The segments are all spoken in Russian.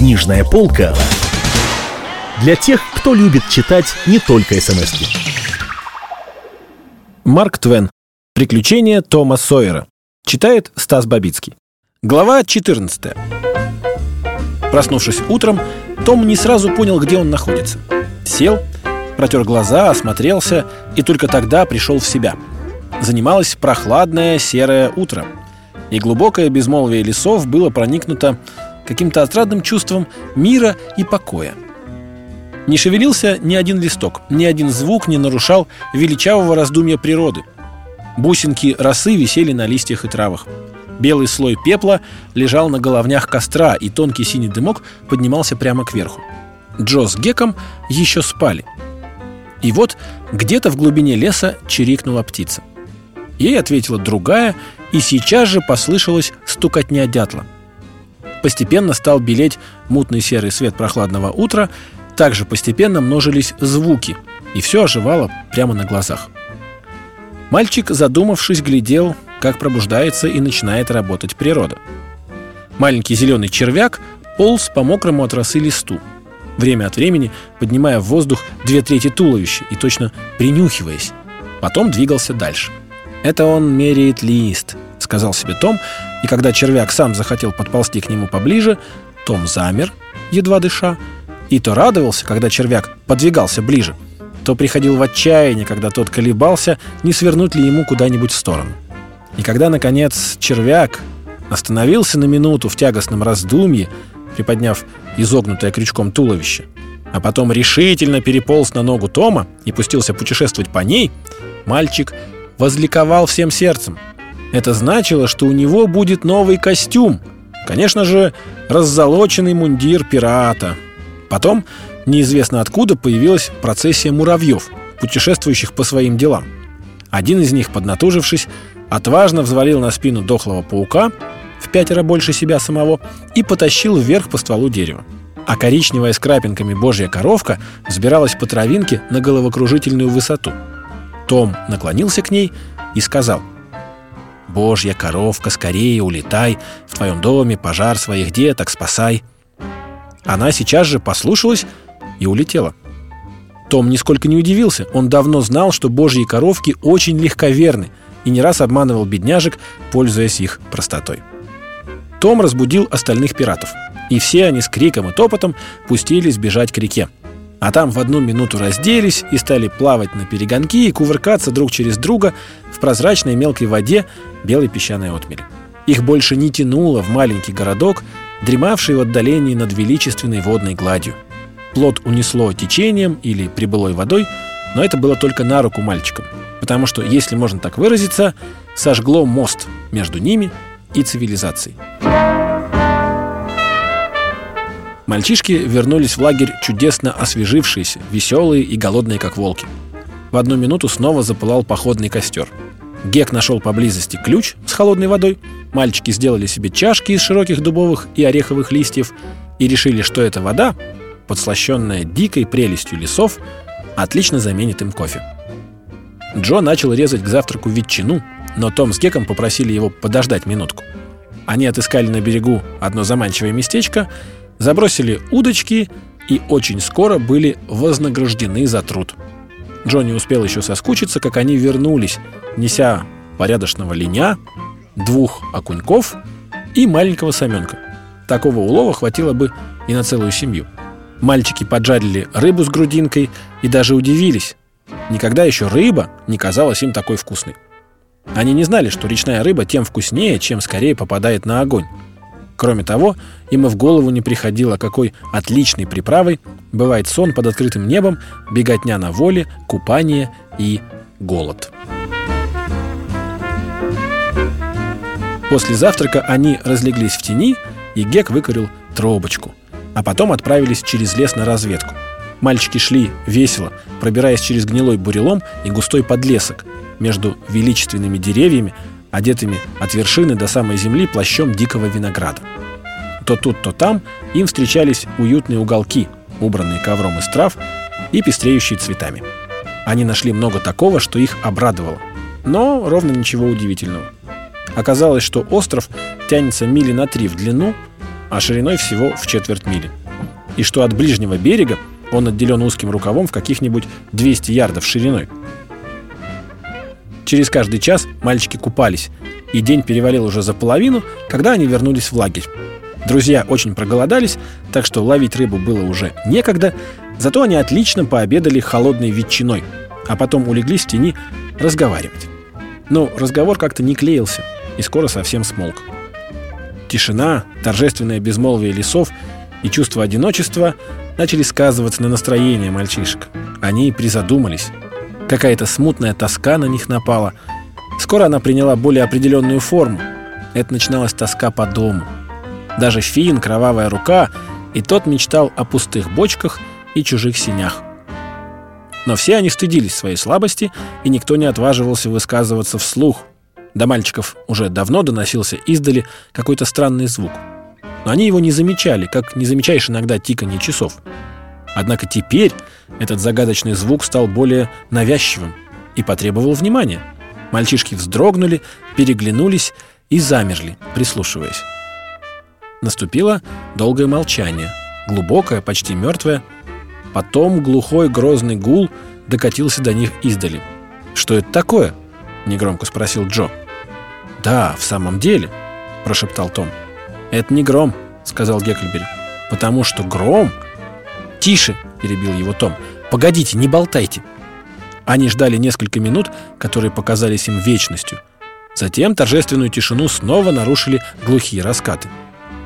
Книжная полка для тех, кто любит читать не только смс -ки. Марк Твен. Приключения Тома Сойера. Читает Стас Бабицкий. Глава 14. Проснувшись утром, том не сразу понял, где он находится. Сел, протер глаза, осмотрелся и только тогда пришел в себя. Занималось прохладное серое утро, и глубокое безмолвие лесов было проникнуто каким-то отрадным чувством мира и покоя. Не шевелился ни один листок, ни один звук не нарушал величавого раздумья природы. Бусинки росы висели на листьях и травах. Белый слой пепла лежал на головнях костра, и тонкий синий дымок поднимался прямо кверху. Джо с Геком еще спали. И вот где-то в глубине леса чирикнула птица. Ей ответила другая, и сейчас же послышалась стукотня дятла – Постепенно стал белеть мутный серый свет прохладного утра, также постепенно множились звуки, и все оживало прямо на глазах. Мальчик, задумавшись, глядел, как пробуждается и начинает работать природа. Маленький зеленый червяк полз по мокрому от росы листу, время от времени поднимая в воздух две трети туловища и точно принюхиваясь. Потом двигался дальше. Это он меряет лист, сказал себе Том, и когда червяк сам захотел подползти к нему поближе, Том замер, едва дыша, и то радовался, когда червяк подвигался ближе, то приходил в отчаяние, когда тот колебался, не свернуть ли ему куда-нибудь в сторону. И когда, наконец, червяк остановился на минуту в тягостном раздумье, приподняв изогнутое крючком туловище, а потом решительно переполз на ногу Тома и пустился путешествовать по ней, мальчик возликовал всем сердцем – это значило, что у него будет новый костюм. Конечно же, раззолоченный мундир пирата. Потом, неизвестно откуда, появилась процессия муравьев, путешествующих по своим делам. Один из них, поднатужившись, отважно взвалил на спину дохлого паука, в пятеро больше себя самого, и потащил вверх по стволу дерева. А коричневая с крапинками божья коровка взбиралась по травинке на головокружительную высоту. Том наклонился к ней и сказал – Божья коровка, скорее улетай, в твоем доме пожар своих деток спасай. Она сейчас же послушалась и улетела. Том нисколько не удивился. Он давно знал, что божьи коровки очень легковерны и не раз обманывал бедняжек, пользуясь их простотой. Том разбудил остальных пиратов, и все они с криком и топотом пустились бежать к реке. А там в одну минуту разделись и стали плавать на перегонки и кувыркаться друг через друга в прозрачной мелкой воде белой песчаной отмели. Их больше не тянуло в маленький городок, дремавший в отдалении над величественной водной гладью. Плод унесло течением или прибылой водой, но это было только на руку мальчикам, потому что, если можно так выразиться, сожгло мост между ними и цивилизацией. Мальчишки вернулись в лагерь чудесно освежившиеся, веселые и голодные, как волки. В одну минуту снова запылал походный костер. Гек нашел поблизости ключ с холодной водой. Мальчики сделали себе чашки из широких дубовых и ореховых листьев и решили, что эта вода, подслащенная дикой прелестью лесов, отлично заменит им кофе. Джо начал резать к завтраку ветчину, но Том с Геком попросили его подождать минутку. Они отыскали на берегу одно заманчивое местечко забросили удочки и очень скоро были вознаграждены за труд. Джонни успел еще соскучиться, как они вернулись, неся порядочного линя, двух окуньков и маленького саменка. Такого улова хватило бы и на целую семью. Мальчики поджарили рыбу с грудинкой и даже удивились. Никогда еще рыба не казалась им такой вкусной. Они не знали, что речная рыба тем вкуснее, чем скорее попадает на огонь. Кроме того, им и в голову не приходило, какой отличной приправой бывает сон под открытым небом, беготня на воле, купание и голод. После завтрака они разлеглись в тени, и Гек выкурил трубочку, а потом отправились через лес на разведку. Мальчики шли весело, пробираясь через гнилой бурелом и густой подлесок между величественными деревьями, одетыми от вершины до самой земли плащом дикого винограда. То тут, то там им встречались уютные уголки, убранные ковром из трав и пестреющие цветами. Они нашли много такого, что их обрадовало. Но ровно ничего удивительного. Оказалось, что остров тянется мили на три в длину, а шириной всего в четверть мили. И что от ближнего берега он отделен узким рукавом в каких-нибудь 200 ярдов шириной. Через каждый час мальчики купались, и день перевалил уже за половину, когда они вернулись в лагерь. Друзья очень проголодались, так что ловить рыбу было уже некогда, зато они отлично пообедали холодной ветчиной, а потом улеглись в тени разговаривать. Но разговор как-то не клеился и скоро совсем смолк. Тишина, торжественное безмолвие лесов и чувство одиночества начали сказываться на настроении мальчишек. Они призадумались. Какая-то смутная тоска на них напала. Скоро она приняла более определенную форму. Это начиналась тоска по дому. Даже Фин, кровавая рука, и тот мечтал о пустых бочках и чужих синях. Но все они стыдились своей слабости, и никто не отваживался высказываться вслух. До мальчиков уже давно доносился издали какой-то странный звук. Но они его не замечали, как не замечаешь иногда тиканье часов. Однако теперь этот загадочный звук стал более навязчивым и потребовал внимания. Мальчишки вздрогнули, переглянулись и замерли, прислушиваясь. Наступило долгое молчание, глубокое, почти мертвое. Потом глухой грозный гул докатился до них издали. «Что это такое?» — негромко спросил Джо. «Да, в самом деле», — прошептал Том. «Это не гром», — сказал Гекльбери. «Потому что гром...» «Тише!» — перебил его Том. «Погодите, не болтайте!» Они ждали несколько минут, которые показались им вечностью. Затем торжественную тишину снова нарушили глухие раскаты.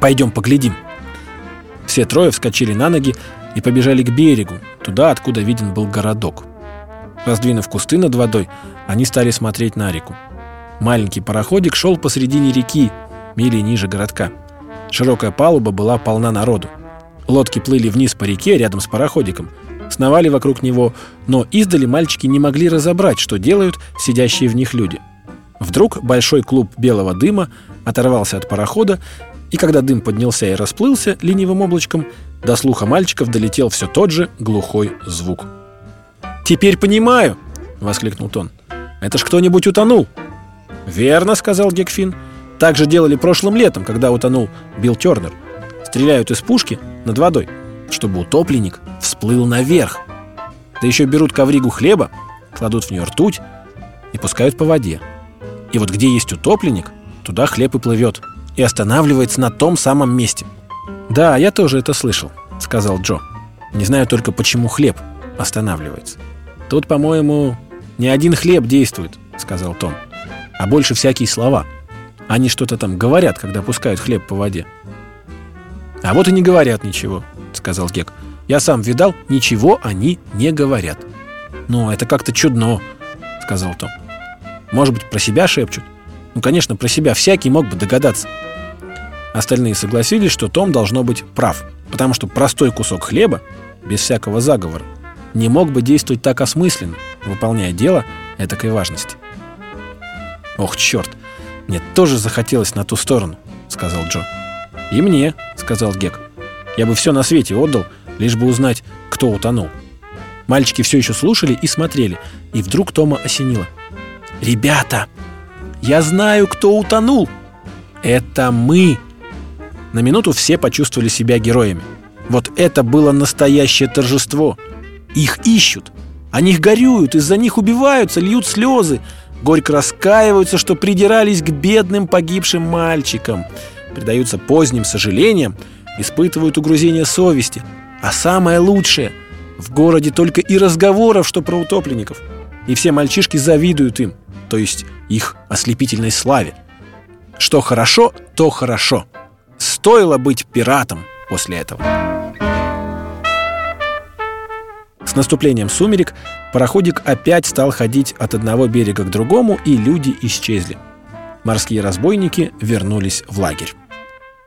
«Пойдем поглядим!» Все трое вскочили на ноги и побежали к берегу, туда, откуда виден был городок. Раздвинув кусты над водой, они стали смотреть на реку. Маленький пароходик шел посредине реки, мили ниже городка. Широкая палуба была полна народу. Лодки плыли вниз по реке рядом с пароходиком, сновали вокруг него, но издали мальчики не могли разобрать, что делают сидящие в них люди. Вдруг большой клуб белого дыма оторвался от парохода, и когда дым поднялся и расплылся ленивым облачком, до слуха мальчиков долетел все тот же глухой звук. «Теперь понимаю!» — воскликнул Тон. «Это ж кто-нибудь утонул!» «Верно», — сказал Гекфин. «Так же делали прошлым летом, когда утонул Билл Тернер. Стреляют из пушки над водой, чтобы утопленник всплыл наверх. Да еще берут ковригу хлеба, кладут в нее ртуть и пускают по воде. И вот где есть утопленник, туда хлеб и плывет, и останавливается на том самом месте. «Да, я тоже это слышал», — сказал Джо. «Не знаю только, почему хлеб останавливается». «Тут, по-моему, не один хлеб действует», — сказал Том а больше всякие слова. Они что-то там говорят, когда пускают хлеб по воде. А вот и не говорят ничего, сказал Гек. Я сам видал, ничего они не говорят. Ну, это как-то чудно, сказал Том. Может быть, про себя шепчут? Ну, конечно, про себя всякий мог бы догадаться. Остальные согласились, что Том должно быть прав, потому что простой кусок хлеба, без всякого заговора, не мог бы действовать так осмысленно, выполняя дело этакой важности. «Ох, черт! Мне тоже захотелось на ту сторону», — сказал Джо. «И мне», — сказал Гек. «Я бы все на свете отдал, лишь бы узнать, кто утонул». Мальчики все еще слушали и смотрели, и вдруг Тома осенило. «Ребята, я знаю, кто утонул! Это мы!» На минуту все почувствовали себя героями. Вот это было настоящее торжество. Их ищут, о них горюют, из-за них убиваются, льют слезы, горько раскаиваются, что придирались к бедным погибшим мальчикам, предаются поздним сожалениям, испытывают угрызение совести. А самое лучшее – в городе только и разговоров, что про утопленников. И все мальчишки завидуют им, то есть их ослепительной славе. Что хорошо, то хорошо. Стоило быть пиратом после этого. С наступлением сумерек пароходик опять стал ходить от одного берега к другому, и люди исчезли. Морские разбойники вернулись в лагерь.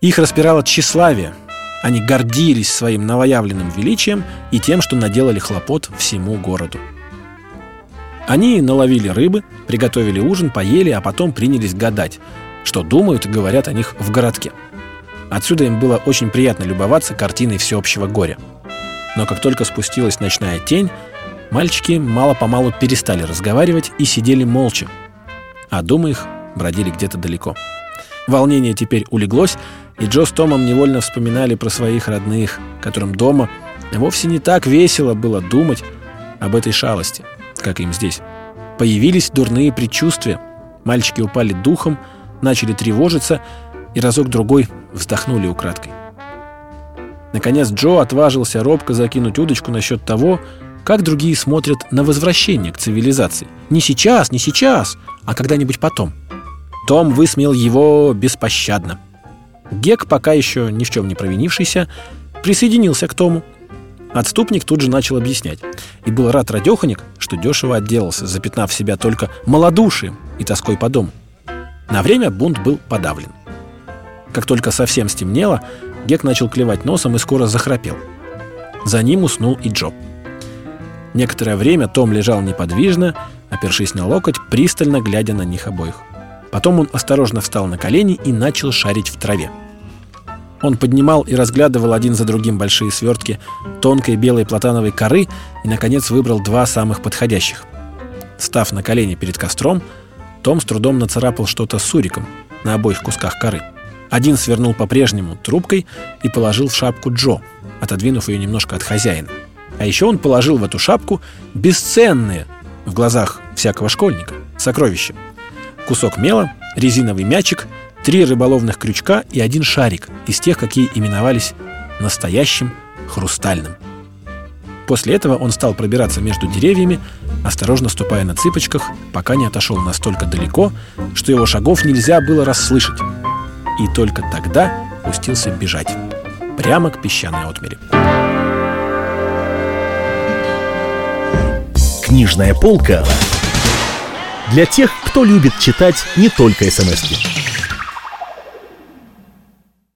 Их распирало тщеславие. Они гордились своим новоявленным величием и тем, что наделали хлопот всему городу. Они наловили рыбы, приготовили ужин, поели, а потом принялись гадать, что думают и говорят о них в городке. Отсюда им было очень приятно любоваться картиной всеобщего горя – но как только спустилась ночная тень, мальчики мало-помалу перестали разговаривать и сидели молча, а думы их бродили где-то далеко. Волнение теперь улеглось, И Джо с Томом невольно вспоминали про своих родных, которым дома вовсе не так весело было думать об этой шалости, как им здесь. Появились дурные предчувствия. Мальчики упали духом, начали тревожиться и разок-другой вздохнули украдкой. Наконец Джо отважился робко закинуть удочку насчет того, как другие смотрят на возвращение к цивилизации. Не сейчас, не сейчас, а когда-нибудь потом. Том высмеял его беспощадно. Гек, пока еще ни в чем не провинившийся, присоединился к Тому. Отступник тут же начал объяснять. И был рад радеханик, что дешево отделался, запятнав себя только малодушием и тоской по дому. На время бунт был подавлен. Как только совсем стемнело, Гек начал клевать носом и скоро захрапел. За ним уснул и Джоб. Некоторое время Том лежал неподвижно, опершись на локоть, пристально глядя на них обоих. Потом он осторожно встал на колени и начал шарить в траве. Он поднимал и разглядывал один за другим большие свертки тонкой белой платановой коры и, наконец, выбрал два самых подходящих. Став на колени перед костром, Том с трудом нацарапал что-то суриком на обоих кусках коры. Один свернул по-прежнему трубкой и положил в шапку Джо, отодвинув ее немножко от хозяина. А еще он положил в эту шапку бесценные в глазах всякого школьника сокровища. Кусок мела, резиновый мячик, три рыболовных крючка и один шарик из тех, какие именовались настоящим хрустальным. После этого он стал пробираться между деревьями, осторожно ступая на цыпочках, пока не отошел настолько далеко, что его шагов нельзя было расслышать и только тогда пустился бежать прямо к песчаной отмели. Книжная полка для тех, кто любит читать не только смс -ки.